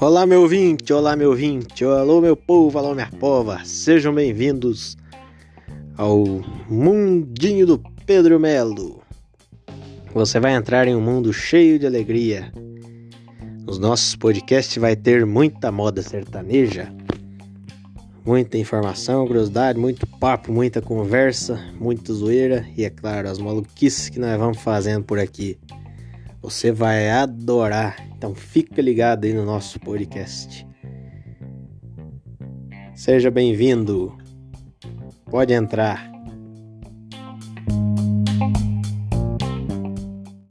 Olá, meu ouvinte, olá, meu ouvinte, alô, meu povo, alô, minha pova, sejam bem-vindos ao Mundinho do Pedro Melo. Você vai entrar em um mundo cheio de alegria. Nos nossos podcasts vai ter muita moda sertaneja, muita informação, curiosidade, muito papo, muita conversa, muita zoeira e, é claro, as maluquices que nós vamos fazendo por aqui. Você vai adorar. Então fica ligado aí no nosso podcast. Seja bem-vindo. Pode entrar.